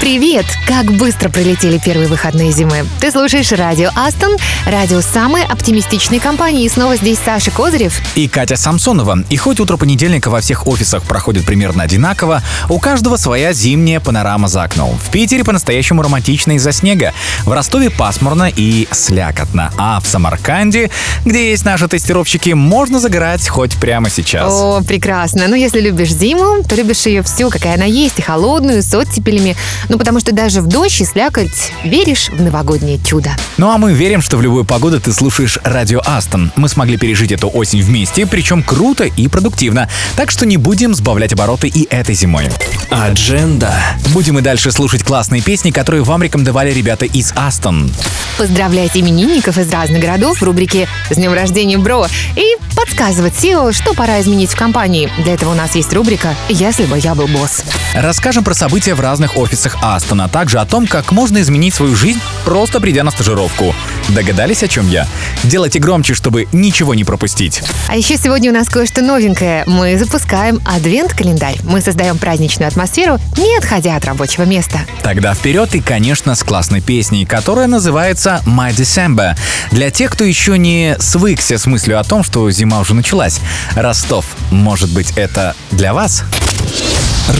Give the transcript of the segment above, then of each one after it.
Привет! Как быстро пролетели первые выходные зимы. Ты слушаешь радио Астон, радио самой оптимистичной компании. И снова здесь Саша Козырев. И Катя Самсонова. И хоть утро понедельника во всех офисах проходит примерно одинаково, у каждого своя зимняя панорама за окном. В Питере по-настоящему романтично из-за снега. В Ростове пасмурно и слякотно. А в Самарканде, где есть наши тестировщики, можно загорать хоть прямо сейчас. О, прекрасно. Ну, если любишь зиму, то любишь ее всю, какая она есть, и холодную, с оттепелями. Ну, потому что даже в дождь и слякоть веришь в новогоднее чудо. Ну а мы верим, что в любую погоду ты слушаешь радио Астон. Мы смогли пережить эту осень вместе, причем круто и продуктивно. Так что не будем сбавлять обороты и этой зимой. Адженда. Будем и дальше слушать классные песни, которые вам рекомендовали ребята из Астон. Поздравлять именинников из разных городов в рубрике «С днем рождения, бро!» и подсказывать SEO, что пора изменить в компании. Для этого у нас есть рубрика «Если бы я был босс». Расскажем про события в разных офисах Астон, а также о том, как можно изменить свою жизнь, просто придя на стажировку. Догадались, о чем я? Делайте громче, чтобы ничего не пропустить. А еще сегодня у нас кое-что новенькое. Мы запускаем адвент-календарь. Мы создаем праздничную атмосферу, не отходя от рабочего места. Тогда вперед и, конечно, с классной песней, которая называется My December. Для тех, кто еще не свыкся с мыслью о том, что зима уже началась. Ростов, может быть, это для вас?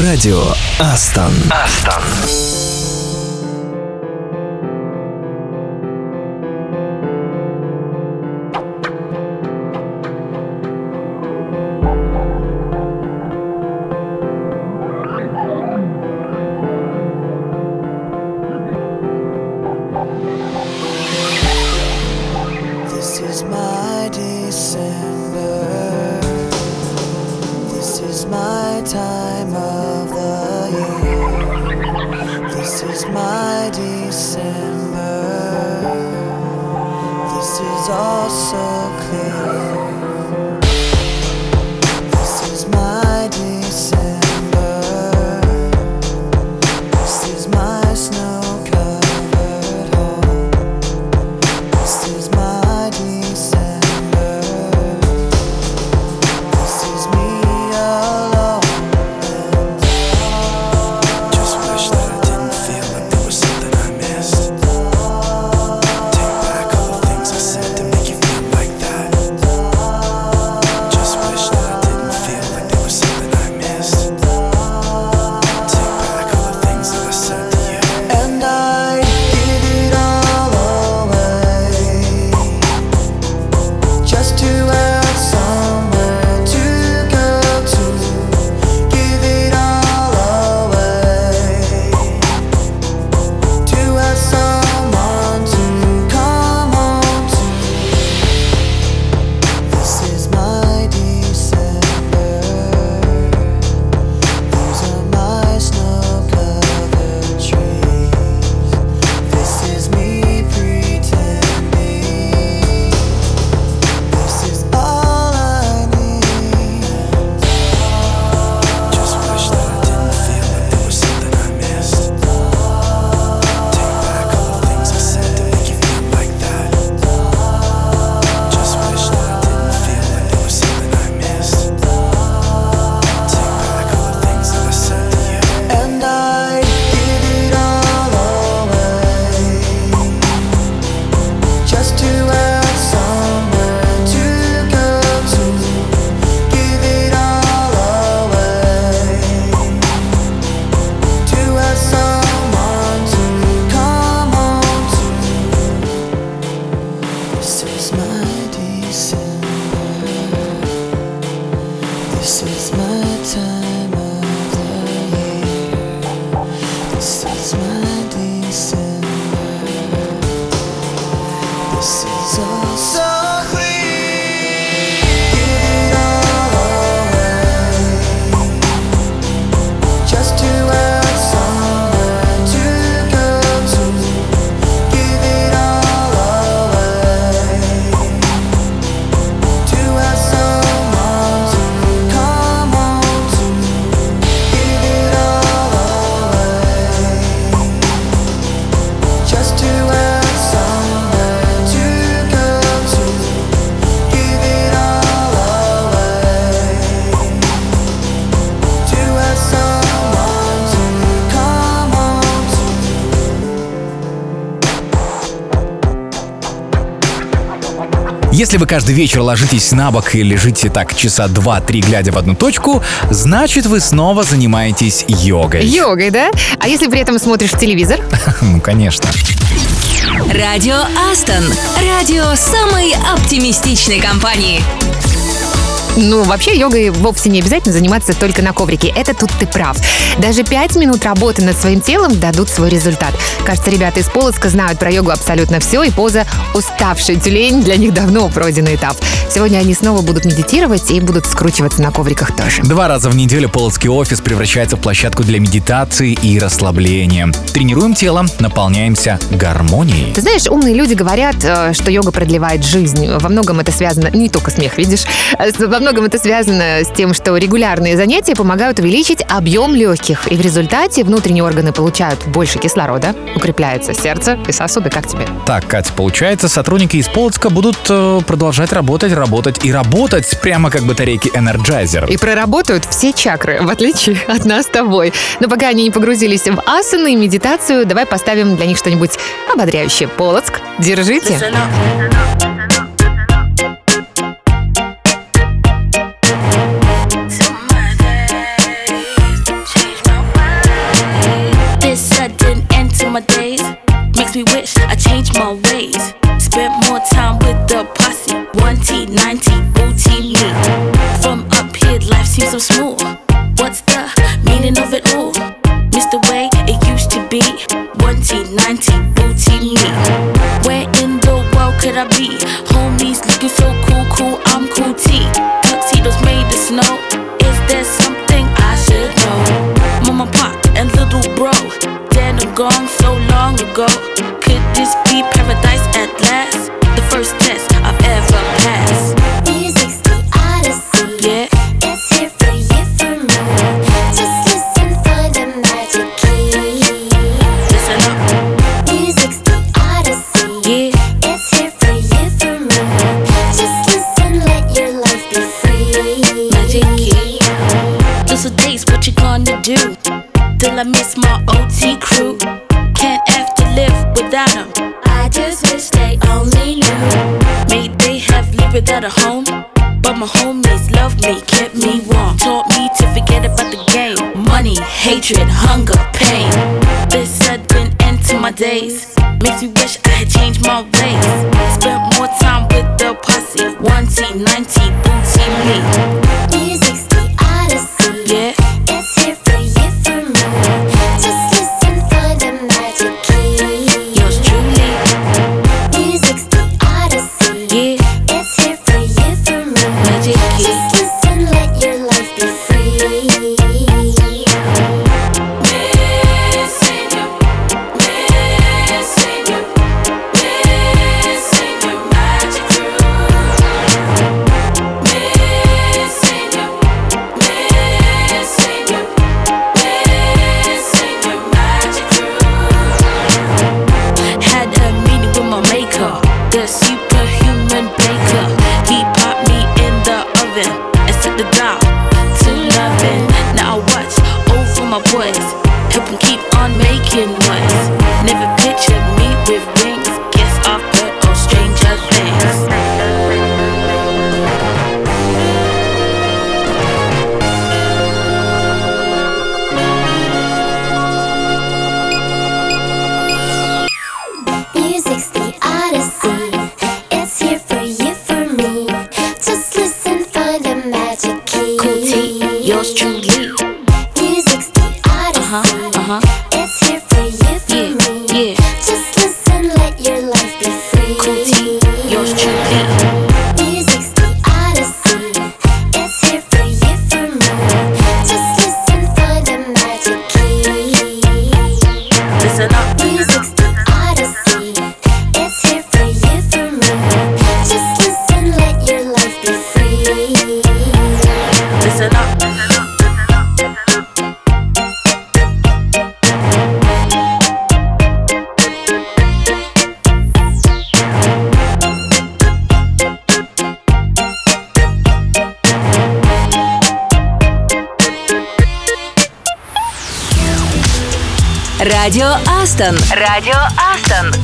Радио Астон. Астон. Música Если вы каждый вечер ложитесь на бок и лежите так часа два-три, глядя в одну точку, значит вы снова занимаетесь йогой. Йогой, да? А если при этом смотришь телевизор? Ну, конечно. Радио Астон. Радио самой оптимистичной компании. Ну, вообще, йогой вовсе не обязательно заниматься только на коврике. Это тут ты прав. Даже пять минут работы над своим телом дадут свой результат. Кажется, ребята из Полоцка знают про йогу абсолютно все, и поза «уставший тюлень» для них давно пройденный этап. Сегодня они снова будут медитировать и будут скручиваться на ковриках тоже. Два раза в неделю Полоцкий офис превращается в площадку для медитации и расслабления. Тренируем тело, наполняемся гармонией. Ты знаешь, умные люди говорят, э, что йога продлевает жизнь. Во многом это связано, не только смех, видишь, э, во многом это связано с тем, что регулярные занятия помогают увеличить объем легких. И в результате внутренние органы получают больше кислорода, укрепляется сердце и сосуды, как тебе? Так, Катя, получается, сотрудники из Полоцка будут э, продолжать работать, работать и работать, прямо как батарейки Energizer. И проработают все чакры, в отличие от нас с тобой. Но пока они не погрузились в асаны и медитацию, давай поставим для них что-нибудь ободряющее. Полоцк, держите. This so smooth. What's the meaning of it all? Miss the way it used to be. 1T, 90, booty me. Where in the world could I be?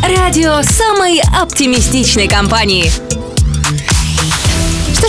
Радио самой оптимистичной компании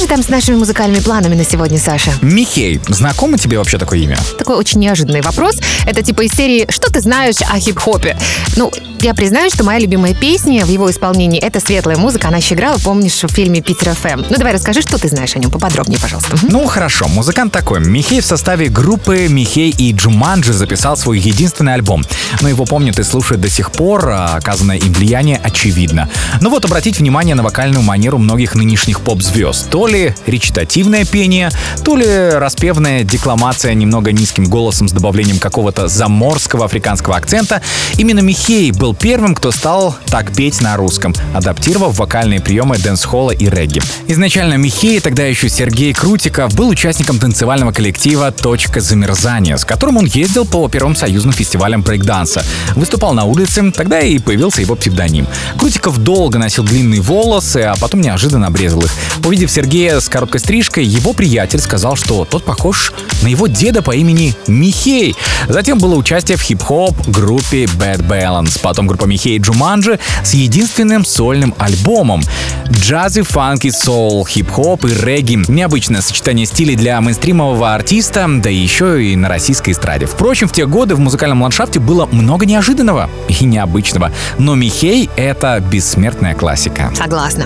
же там с нашими музыкальными планами на сегодня, Саша? Михей, знакомо тебе вообще такое имя? Такой очень неожиданный вопрос. Это типа из серии «Что ты знаешь о хип-хопе?» Ну, я признаюсь, что моя любимая песня в его исполнении — это светлая музыка. Она еще играла, помнишь, в фильме «Питер ФМ». Ну, давай расскажи, что ты знаешь о нем поподробнее, пожалуйста. Ну хорошо, музыкант такой. Михей в составе группы Михей и Джуманджи записал свой единственный альбом. Но его помнят и слушают до сих пор, а оказанное им влияние очевидно. Ну вот обратить внимание на вокальную манеру многих нынешних поп-звезд. То ли речитативное пение, то ли распевная декламация немного низким голосом с добавлением какого-то заморского африканского акцента. Именно Михей был первым, кто стал так петь на русском, адаптировав вокальные приемы дэнс-холла и регги. Изначально Михей, тогда еще Сергей Крутиков, был участником танцевального коллектива «Точка замерзания», с которым он ездил по первым союзным фестивалям брейкданса. Выступал на улице, тогда и появился его псевдоним. Крутиков долго носил длинные волосы, а потом неожиданно обрезал их. Увидев Сергея с короткой стрижкой, его приятель сказал, что тот похож на его деда по имени Михей. Затем было участие в хип-хоп группе Bad Balance, потом группа Михей Джуманджи с единственным сольным альбомом. Джази, фанки, соул, хип-хоп и регги. Необычное сочетание стилей для мейнстримового артиста, да еще и на российской эстраде. Впрочем, в те годы в музыкальном ландшафте было много неожиданного и необычного. Но Михей — это бессмертная классика. Согласна.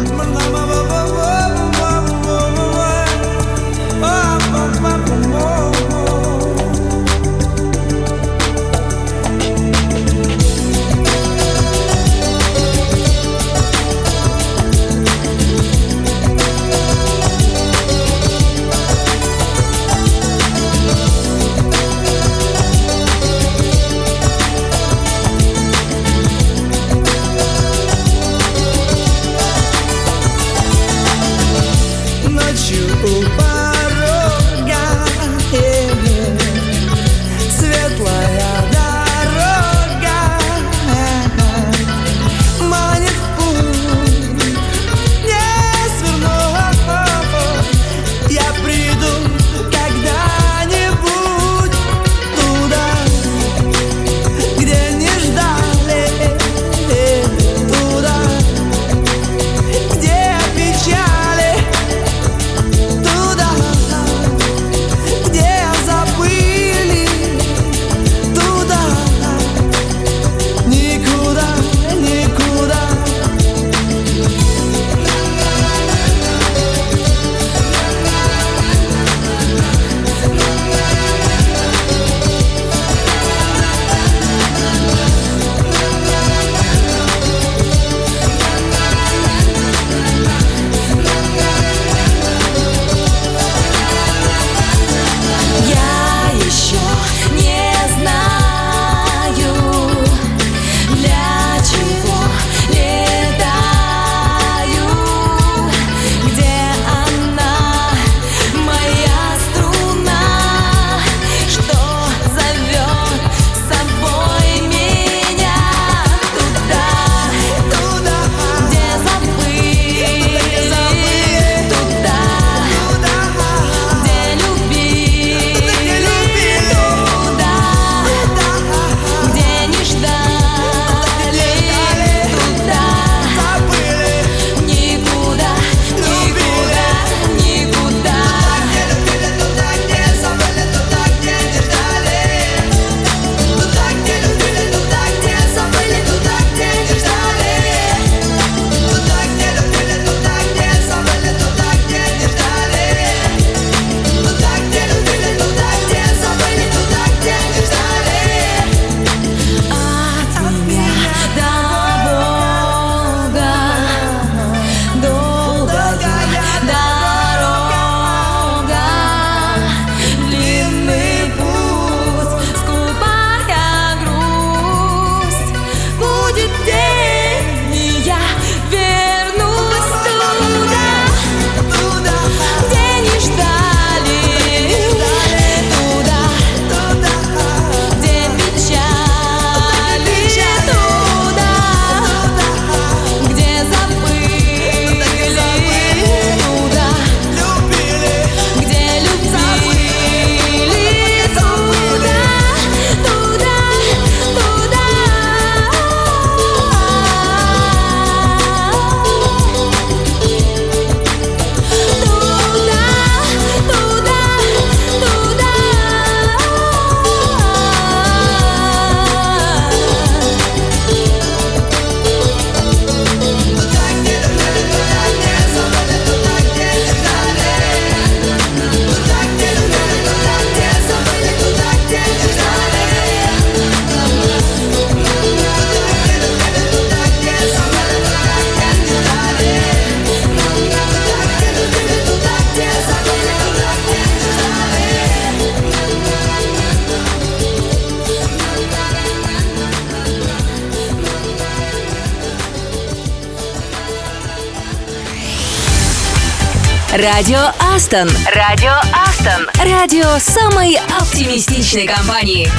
Радио Астон. Радио Астон. Радио самой оптимистичной компании.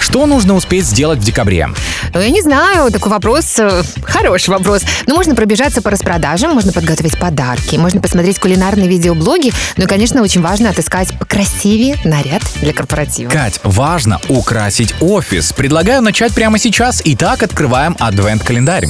Что нужно успеть сделать в декабре? Ну, Я не знаю, такой вопрос, э, хороший вопрос. Ну, можно пробежаться по распродажам, можно подготовить подарки, можно посмотреть кулинарные видеоблоги, ну и, конечно, очень важно отыскать покрасивее наряд для корпоратива. Кать, важно украсить офис. Предлагаю начать прямо сейчас. Итак, открываем адвент-календарь.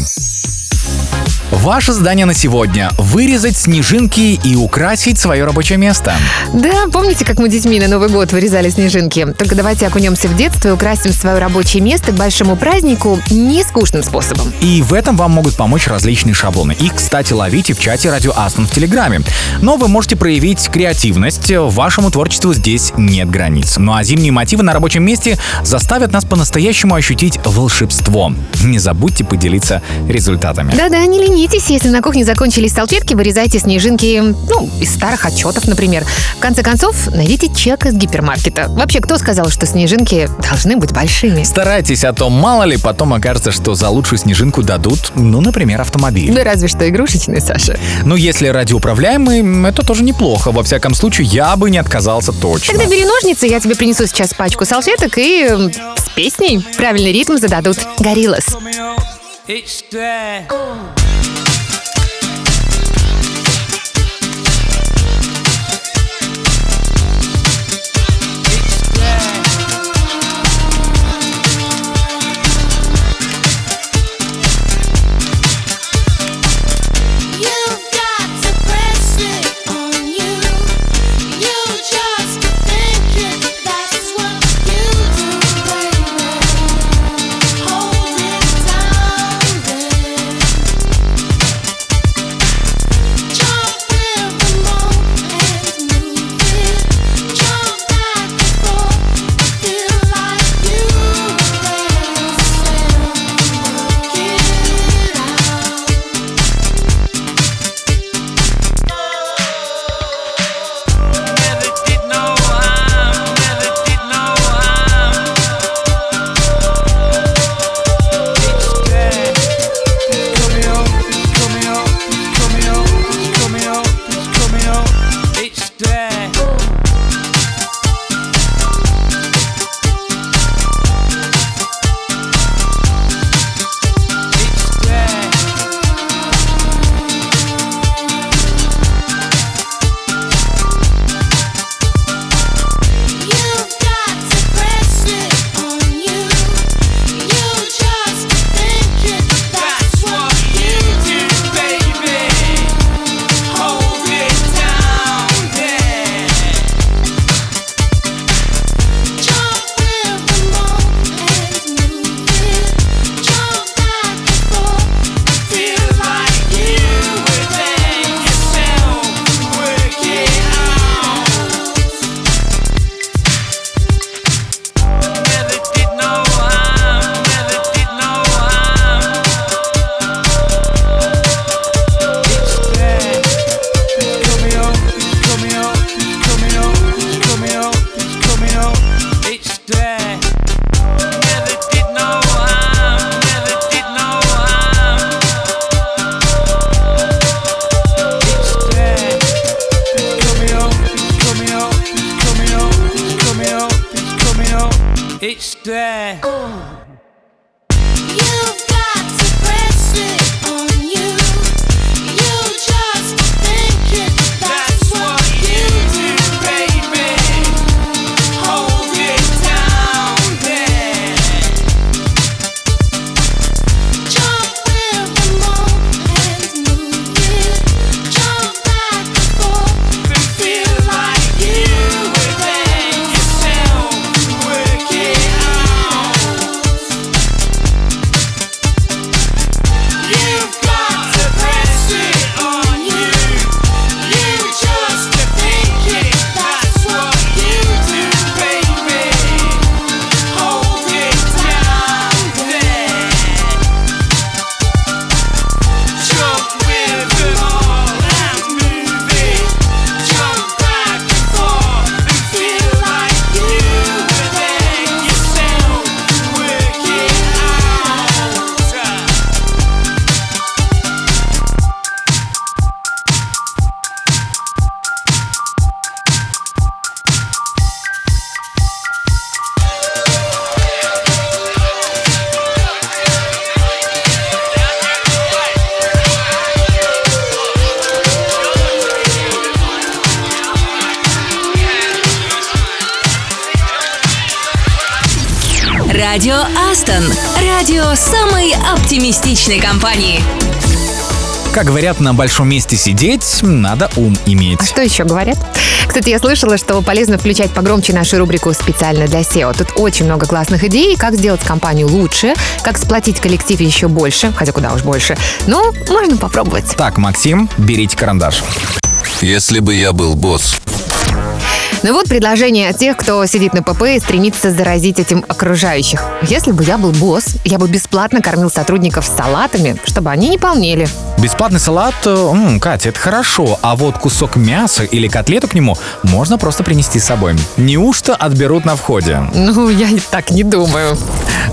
Ваше задание на сегодня – вырезать снежинки и украсить свое рабочее место. Да, помните, как мы детьми на Новый год вырезали снежинки? Только давайте окунемся в детство и украсим свое рабочее место к большому празднику не скучным способом. И в этом вам могут помочь различные шаблоны. Их, кстати, ловите в чате Радио Астон в Телеграме. Но вы можете проявить креативность. Вашему творчеству здесь нет границ. Ну а зимние мотивы на рабочем месте заставят нас по-настоящему ощутить волшебство. Не забудьте поделиться результатами. Да-да, не ленитесь, если на кухне закончились салфетки, вырезайте снежинки, ну, из старых отчетов, например. В конце концов, найдите чек из гипермаркета. Вообще, кто сказал, что снежинки должны быть большими? Старайтесь, а то мало ли потом окажется, что за лучшую снежинку дадут, ну, например, автомобиль. Да разве что игрушечные, Саша. Но если радиоуправляемый, это тоже неплохо. Во всяком случае, я бы не отказался точно. Тогда бери ножницы, я тебе принесу сейчас пачку салфеток и с песней правильный ритм зададут. Гориллас. It's there. Как говорят, на большом месте сидеть надо ум иметь. А что еще говорят? Кстати, я слышала, что полезно включать погромче нашу рубрику специально для SEO. Тут очень много классных идей, как сделать компанию лучше, как сплотить коллектив еще больше, хотя куда уж больше. Ну, можно попробовать. Так, Максим, берите карандаш. Если бы я был босс, Ну вот предложение тех, кто сидит на ПП и стремится заразить этим окружающих. Если бы я был босс, я бы бесплатно кормил сотрудников салатами, чтобы они не полнели. Бесплатный салат, э, м, Катя, это хорошо, а вот кусок мяса или котлету к нему можно просто принести с собой. Неужто отберут на входе? Ну, я и так не думаю.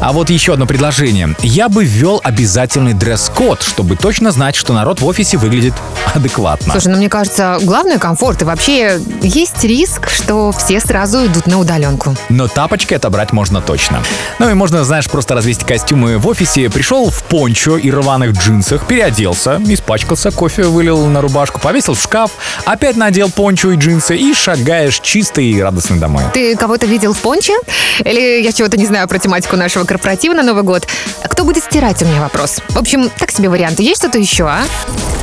А вот еще одно предложение. Я бы ввел обязательный дресс-код, чтобы точно знать, что народ в офисе выглядит адекватно. Слушай, ну мне кажется, главное комфорт. И вообще есть риск, что все сразу идут на удаленку. Но тапочки отобрать можно точно. Ну и можно, знаешь, просто развесить костюмы в офисе. Пришел в пончо и рваных джинсах, переоделся, испачкался, кофе вылил на рубашку, повесил в шкаф, опять надел пончо и джинсы и шагаешь чистый и радостный домой. Ты кого-то видел в понче? Или я чего-то не знаю про тематику нашего корпоратива на Новый год? Кто будет стирать, у меня вопрос. В общем, так себе варианты. Есть что-то еще, а?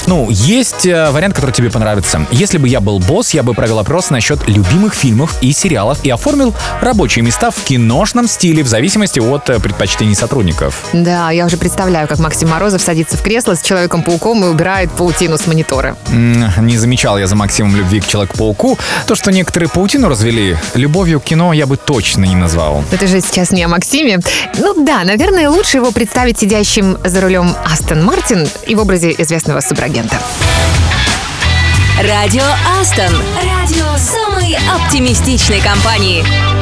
Ну, есть э, вариант, который тебе понравится. Если бы я был босс, я бы провел опрос насчет любимых фильмов и сериалов и оформил рабочие места в киношном стиле в зависимости от э, предпочтений сотрудников. Да, я уже представляю, как Максим Морозов садится в кресло с Человеком-пауком и убирает паутину с монитора. Не замечал я за Максимом любви к Человеку-пауку. То, что некоторые паутину развели, любовью к кино я бы точно не назвал. Это же сейчас не о Максиме. Ну да, наверное, лучше его представить сидящим за рулем Астон Мартин и в образе известного суперагента. Радио Астон. Радио оптимистичной компании.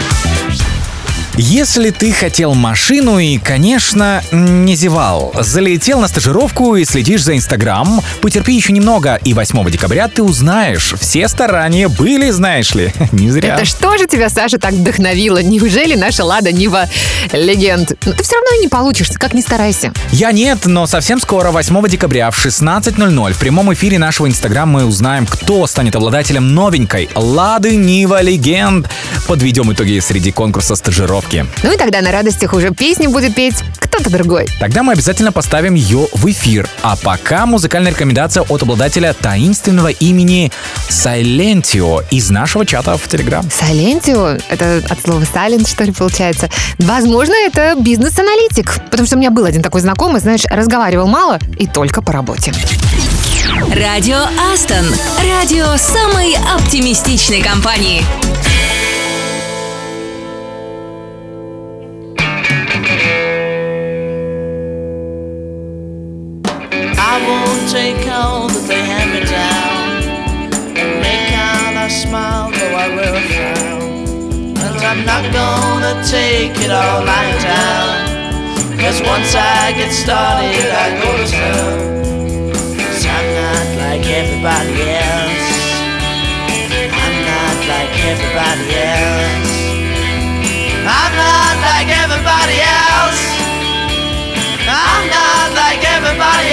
Если ты хотел машину и, конечно, не зевал, залетел на стажировку и следишь за Инстаграм, потерпи еще немного, и 8 декабря ты узнаешь, все старания были, знаешь ли, не зря. Это что же тебя, Саша, так вдохновило? Неужели наша Лада Нива легенд? Ну, Ты все равно не получишь, как ни старайся. Я нет, но совсем скоро, 8 декабря в 16.00 в прямом эфире нашего Инстаграм мы узнаем, кто станет обладателем новенькой Лады Нива Легенд. Подведем итоги среди конкурса стажировки. Ну и тогда на радостях уже песни будет петь кто-то другой. Тогда мы обязательно поставим ее в эфир. А пока музыкальная рекомендация от обладателя таинственного имени Сайлентио из нашего чата в Телеграм. Сайлентио, это от слова silent, что ли, получается. Возможно, это бизнес-аналитик. Потому что у меня был один такой знакомый, знаешь, разговаривал мало и только по работе. Радио Астон. Радио самой оптимистичной компании. I'm not gonna take it all lying down. Cause once I get started, I go to town. Cause I'm not like everybody else. I'm not like everybody else. I'm not like everybody else. I'm not like everybody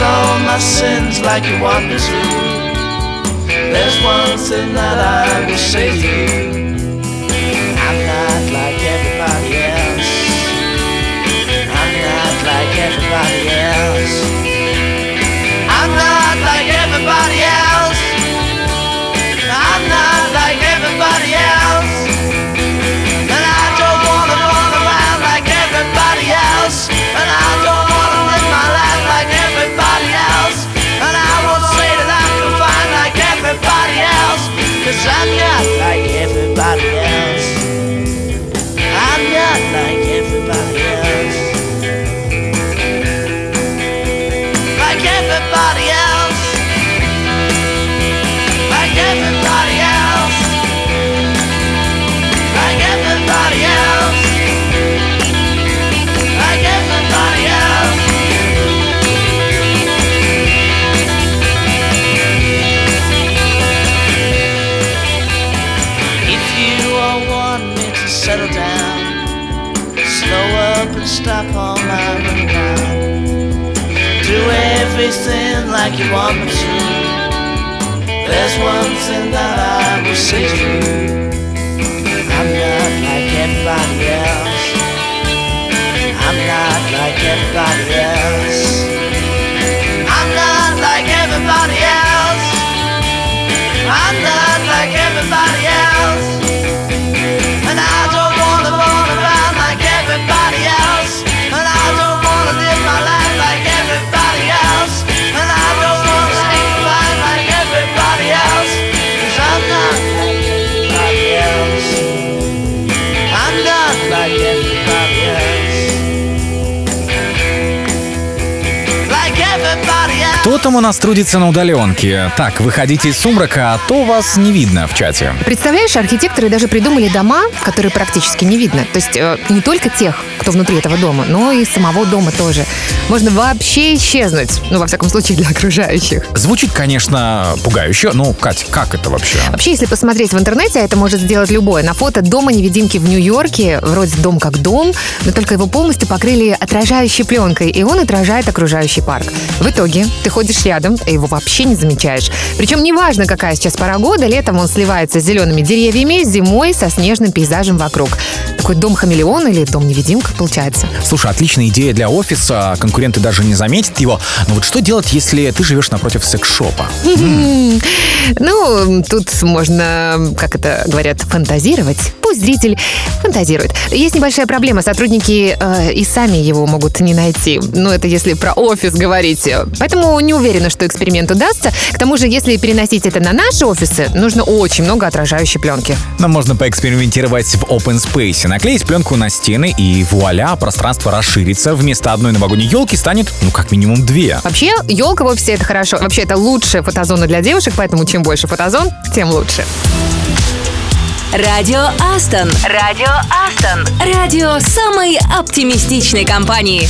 Confess all my sins like you want me to. There's one thing that I will say to you. I'm not like everybody else. I'm not like everybody else. I'm not like everybody settle down, slow up and stop all my running around. Do everything like you want me to. There's one thing that I will say to you. I'm not like everybody else. I'm not like everybody else. I'm not like everybody else. I'm not like everybody else. Кто там у нас трудится на удаленке? Так, выходите из сумрака, а то вас не видно в чате. Представляешь, архитекторы даже придумали дома, которые практически не видно. То есть э, не только тех, кто внутри этого дома, но и самого дома тоже. Можно вообще исчезнуть. Ну, во всяком случае, для окружающих. Звучит, конечно, пугающе. Ну, Кать, как это вообще? Вообще, если посмотреть в интернете, а это может сделать любое. На фото дома-невидимки в Нью-Йорке, вроде дом как дом, но только его полностью покрыли отражающей пленкой, и он отражает окружающий парк. В итоге ты ходишь едешь рядом, а его вообще не замечаешь. Причем неважно, какая сейчас пора года, летом он сливается с зелеными деревьями, зимой со снежным пейзажем вокруг. Такой дом-хамелеон или дом-невидимка получается. Слушай, отличная идея для офиса, конкуренты даже не заметят его. Но вот что делать, если ты живешь напротив секс-шопа? Ну, тут можно, как это говорят, фантазировать. Пусть зритель фантазирует. Есть небольшая проблема. Сотрудники э, и сами его могут не найти. Ну, это если про офис говорить. Поэтому не уверена, что эксперимент удастся. К тому же, если переносить это на наши офисы, нужно очень много отражающей пленки. Нам можно поэкспериментировать в open space, наклеить пленку на стены и вуаля, пространство расширится. Вместо одной новогодней елки станет, ну, как минимум две. Вообще, елка в офисе это хорошо. Вообще, это лучшая фотозона для девушек, поэтому чем больше фотозон, тем лучше. Радио Астон. Радио Астон. Радио самой оптимистичной компании.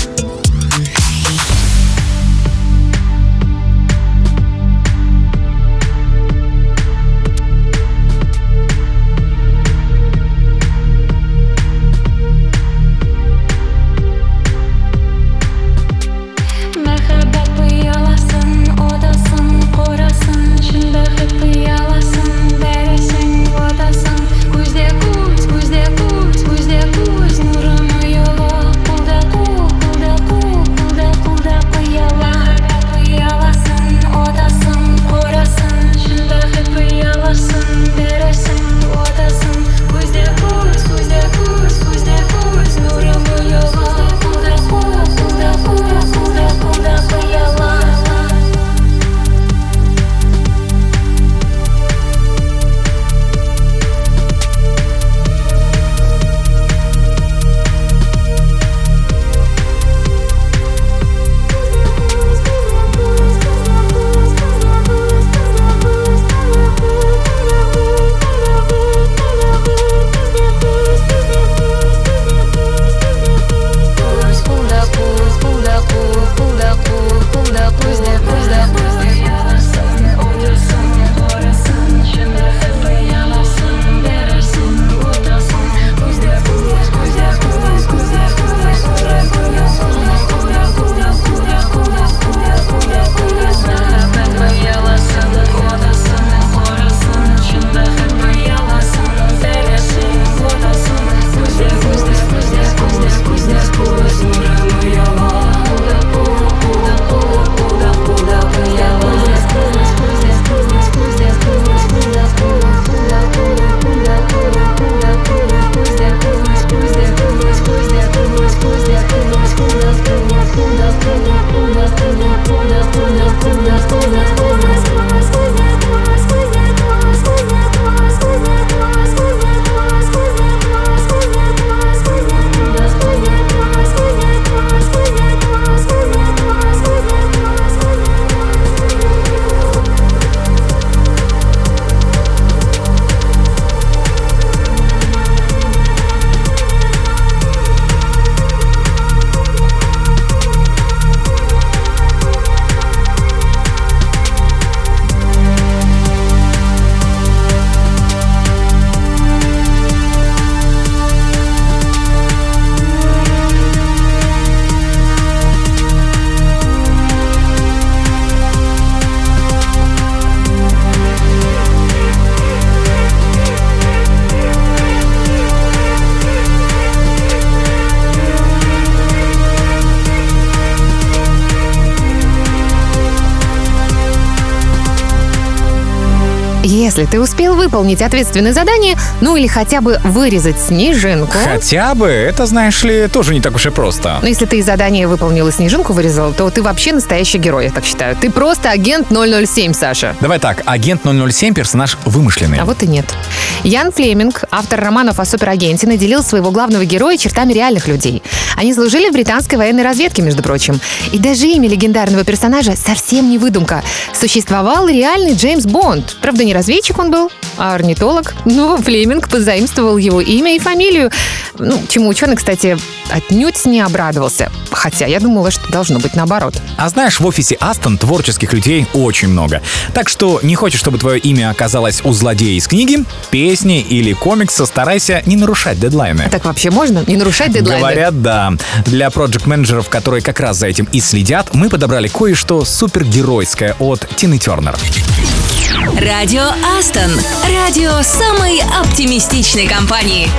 Если ты успел выполнить ответственное задание, ну или хотя бы вырезать снежинку. Хотя бы, это, знаешь ли, тоже не так уж и просто. Но если ты задание выполнил и снежинку вырезал, то ты вообще настоящий герой, я так считаю. Ты просто агент 007, Саша. Давай так, агент 007 персонаж вымышленный. А вот и нет. Ян Флеминг, автор романов о суперагенте, наделил своего главного героя чертами реальных людей. Они служили в британской военной разведке, между прочим. И даже имя легендарного персонажа совсем не выдумка. Существовал реальный Джеймс Бонд. Правда, не разведчик он был, а орнитолог. Но Флеминг позаимствовал его имя и фамилию. Ну, чему ученый, кстати, отнюдь не обрадовался. Хотя я думала, что должно быть наоборот. А знаешь, в офисе Астон творческих людей очень много. Так что не хочешь, чтобы твое имя оказалось у злодея из книги, песни или комикса, старайся не нарушать дедлайны. Так вообще можно? Не нарушать дедлайны? Говорят, да. Для проект-менеджеров, которые как раз за этим и следят, мы подобрали кое-что супергеройское от Тины Тернер. Радио Астон. Радио самой оптимистичной компании.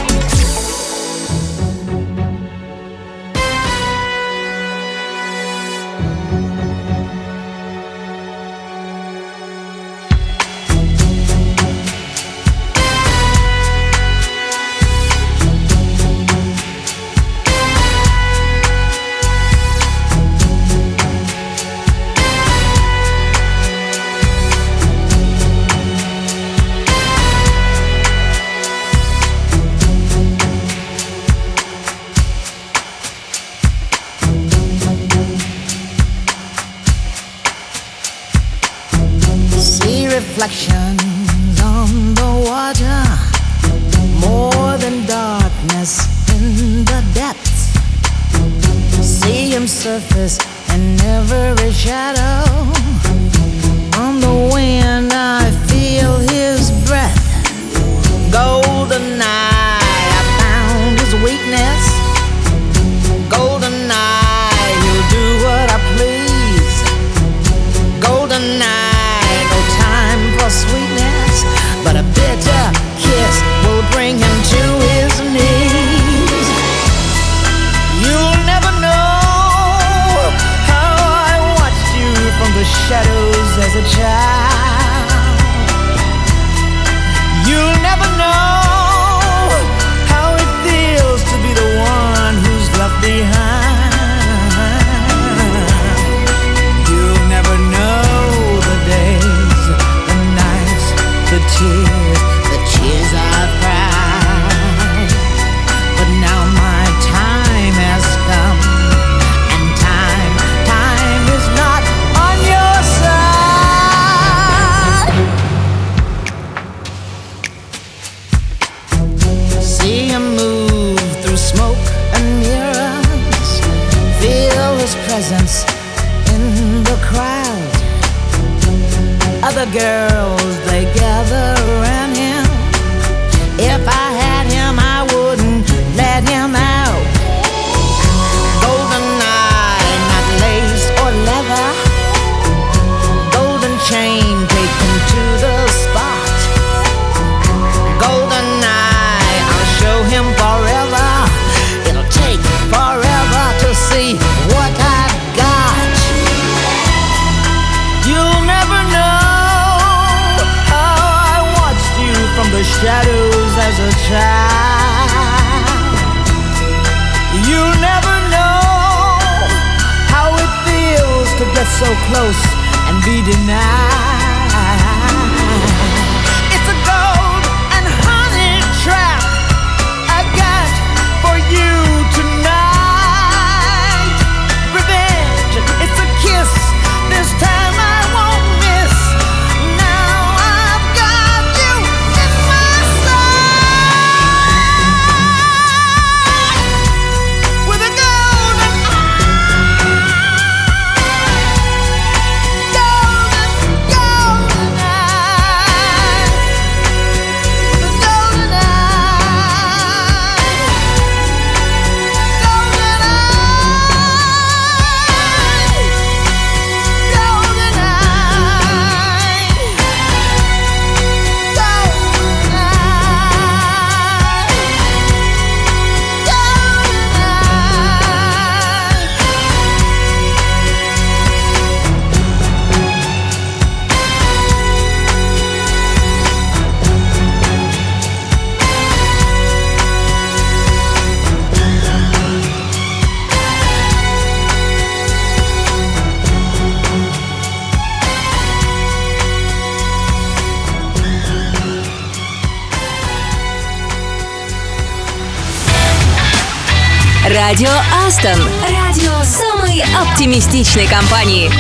Радио Астон. Радио самой оптимистичной компании.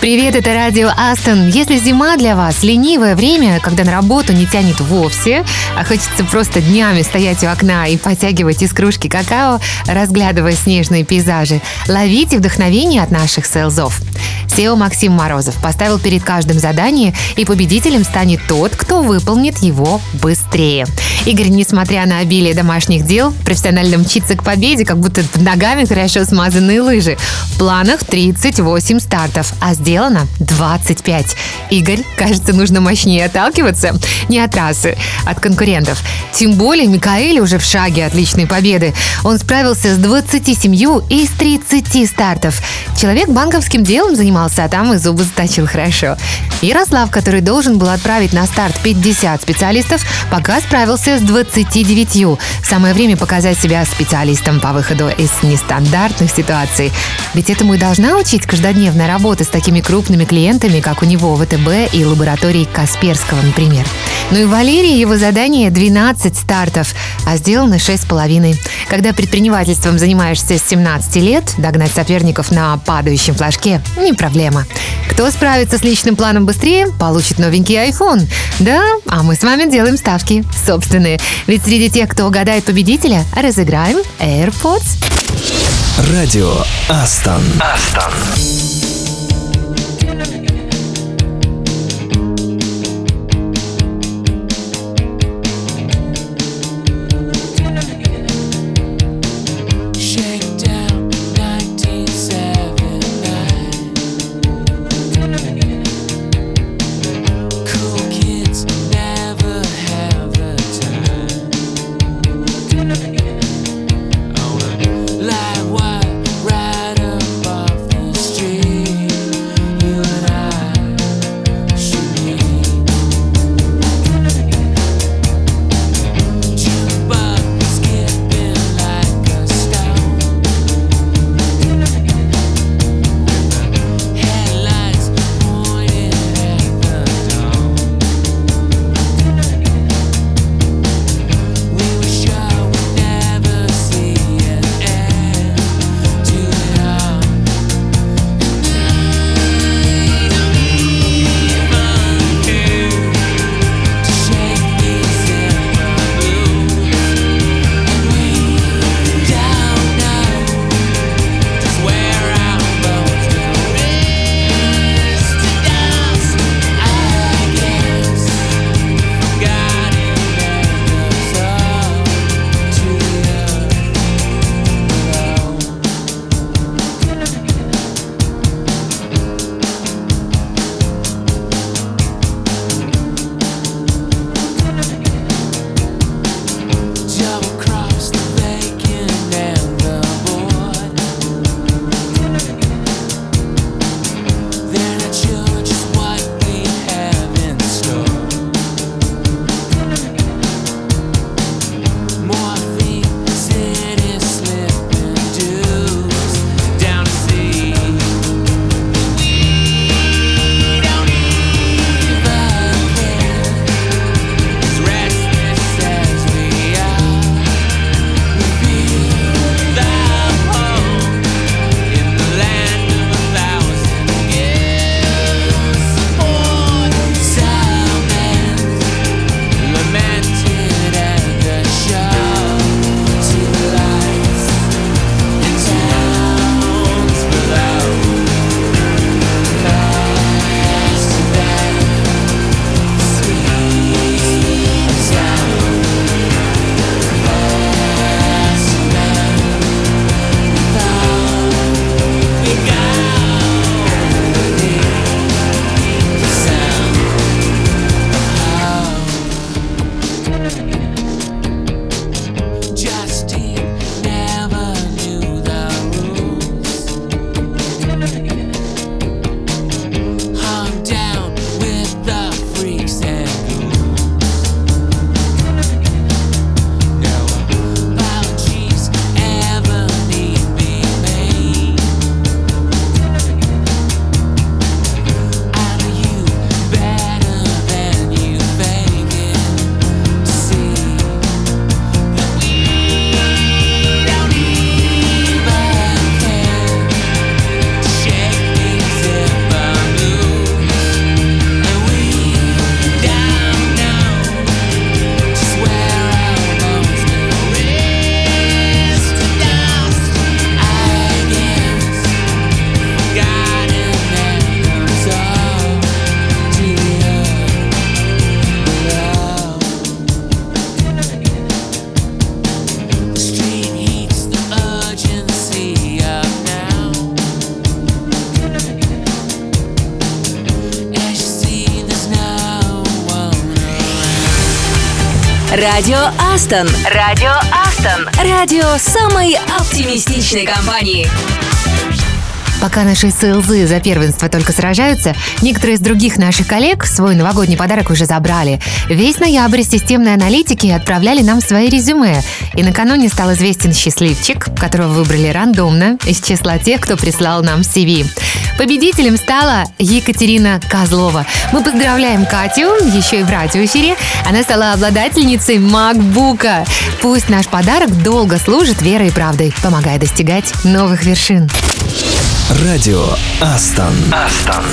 Привет, это радио Астон. Если зима для вас ленивое время, когда на работу не тянет вовсе, а хочется просто днями стоять у окна и потягивать из кружки какао, разглядывая снежные пейзажи, ловите вдохновение от наших селзов. SEO Максим Морозов поставил перед каждым задание, и победителем станет тот, кто выполнит его быстрее. Игорь, несмотря на обилие домашних дел, профессионально мчится к победе, как будто под ногами хорошо смазанные лыжи. В планах 38 стартов, а сделано 25. Игорь, кажется, нужно мощнее отталкиваться. Не от трассы, от конкурентов. Тем более Микаэль уже в шаге от личной победы. Он справился с 27 из 30 стартов. Человек банковским делом занимался, а там и зубы заточил хорошо. Ярослав, который должен был отправить на старт 50 специалистов, пока справился с 29. Самое время показать себя специалистом по выходу из нестандартных ситуаций. Ведь этому и должна учить каждодневная работа с такими крупными клиентами, как у него ВТБ и лаборатории Касперского, например. Ну и Валерий, его задание 12 стартов, а сделано 6,5. Когда предпринимательством занимаешься с 17 лет, догнать соперников на падающем флажке – не проблема. Кто справится с личным планом быстрее, получит новенький iPhone. Да, а мы с вами делаем ставки собственные. Ведь среди тех, кто угадает победителя, разыграем AirPods. Радио Астон. Астон. Радио Астон. Радио Астон. Радио самой оптимистичной компании. Пока наши СЛЗ за первенство только сражаются, некоторые из других наших коллег свой новогодний подарок уже забрали. Весь ноябрь системные аналитики отправляли нам свои резюме. И накануне стал известен счастливчик, которого выбрали рандомно из числа тех, кто прислал нам CV. Победителем стала Екатерина Козлова. Мы поздравляем Катю, еще и в радиоэфире. Она стала обладательницей макбука. Пусть наш подарок долго служит верой и правдой, помогая достигать новых вершин. Радио Астон. Астон.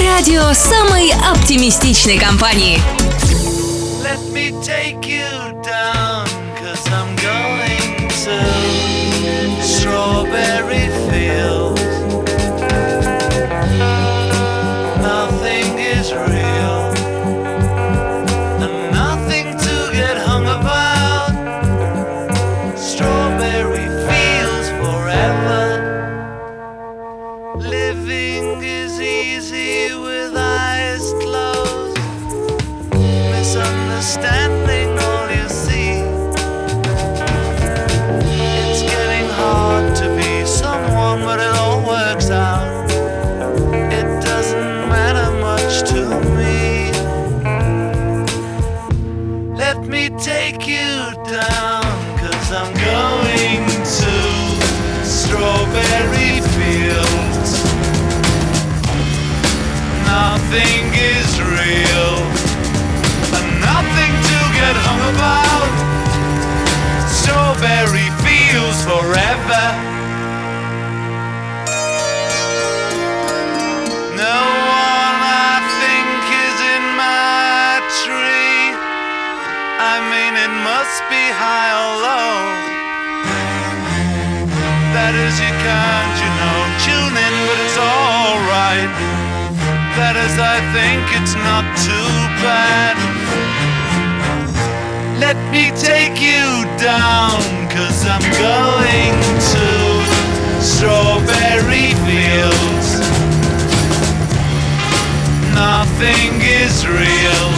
Радио самой оптимистичной компании. Must be high or low. That is, you can't, you know, tune in, but it's alright. That is, I think it's not too bad. Let me take you down, cause I'm going to strawberry fields. Nothing is real,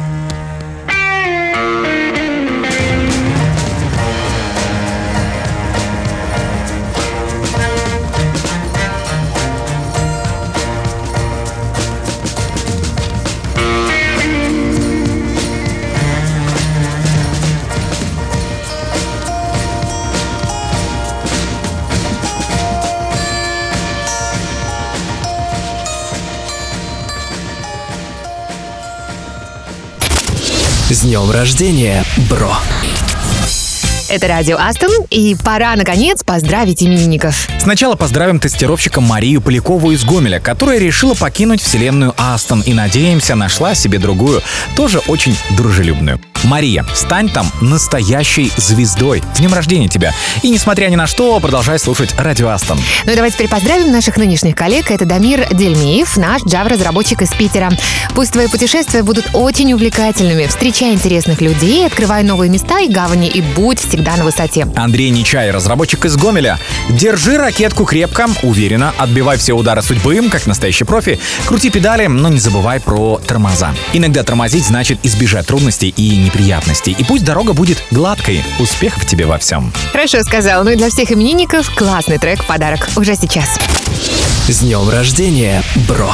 С днем рождения, бро! Это радио Астон, и пора, наконец, поздравить именинников. Сначала поздравим тестировщика Марию Полякову из Гомеля, которая решила покинуть вселенную Астон и, надеемся, нашла себе другую, тоже очень дружелюбную. Мария, стань там настоящей звездой. С днем рождения тебя. И, несмотря ни на что, продолжай слушать радио Астон. Ну и давайте теперь поздравим наших нынешних коллег. Это Дамир Дельмиев, наш Java-разработчик из Питера. Пусть твои путешествия будут очень увлекательными. Встречай интересных людей, открывай новые места и гавани, и будь всегда на высоте. Андрей Нечай, разработчик из Гомеля. Держи ракетку крепко, уверенно, отбивай все удары судьбы, как настоящий профи. Крути педали, но не забывай про тормоза. Иногда тормозить значит избежать трудностей и неприятностей. И пусть дорога будет гладкой. Успехов тебе во всем. Хорошо сказал. Ну и для всех именинников классный трек в подарок уже сейчас. С днем рождения, бро!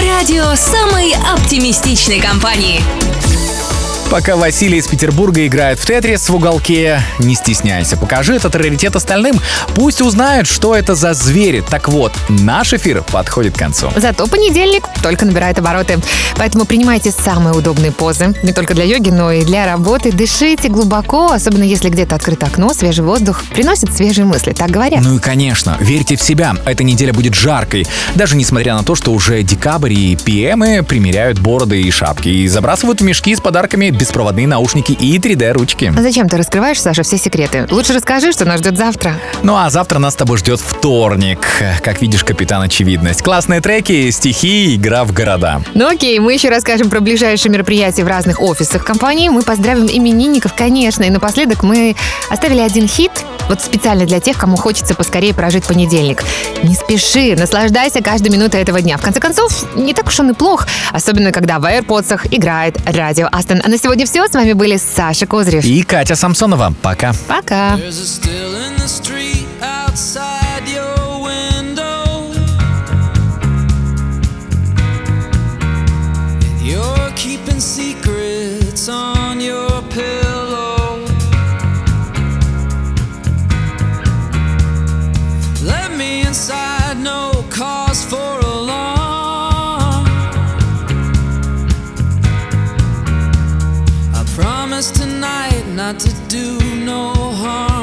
Радио самой оптимистичной компании. Пока Василий из Петербурга играет в Тетрис в уголке, не стесняйся, покажи этот раритет остальным. Пусть узнают, что это за звери. Так вот, наш эфир подходит к концу. Зато понедельник только набирает обороты. Поэтому принимайте самые удобные позы. Не только для йоги, но и для работы. Дышите глубоко, особенно если где-то открыто окно, свежий воздух приносит свежие мысли. Так говорят. Ну и конечно, верьте в себя. Эта неделя будет жаркой. Даже несмотря на то, что уже декабрь и ПМы примеряют бороды и шапки и забрасывают в мешки с подарками беспроводные наушники и 3D-ручки. А Зачем ты раскрываешь, Саша, все секреты? Лучше расскажи, что нас ждет завтра. Ну а завтра нас с тобой ждет вторник. Как видишь, капитан очевидность. Классные треки, стихи, игра в города. Ну окей, мы еще расскажем про ближайшие мероприятия в разных офисах компании. Мы поздравим именинников, конечно. И напоследок мы оставили один хит, вот специально для тех, кому хочется поскорее прожить понедельник. Не спеши, наслаждайся каждой минутой этого дня. В конце концов, не так уж он и плох, особенно когда в AirPods играет радио Астон. А на сегодня все. С вами были Саша Козырев. И Катя Самсонова. Пока. Пока. There's a still in the street outside not to do no harm.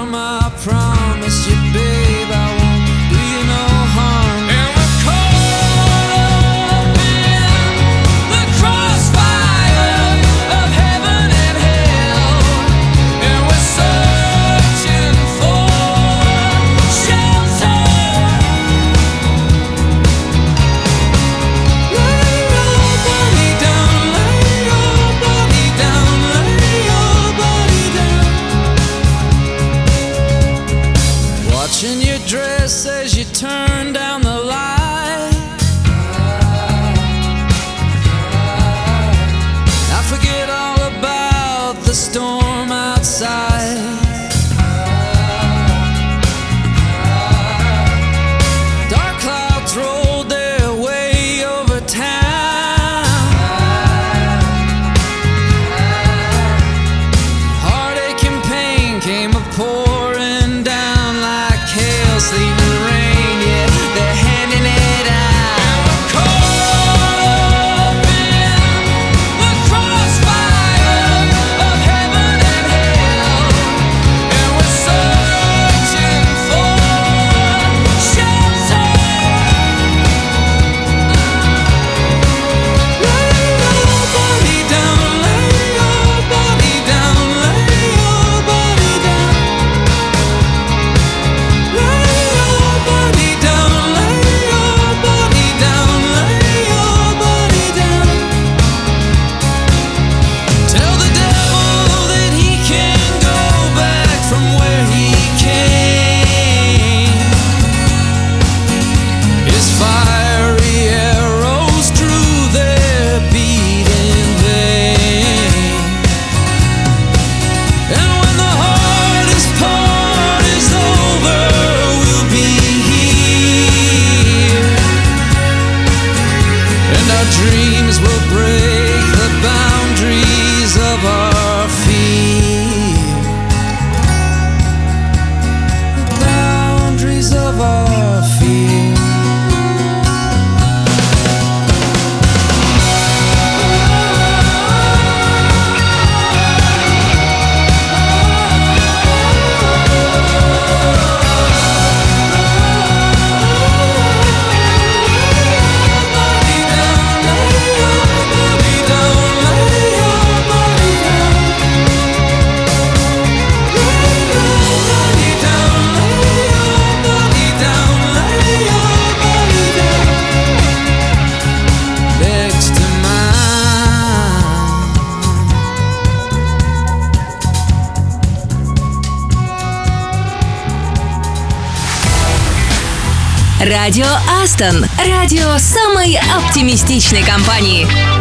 Радио Астон. Радио самой оптимистичной компании.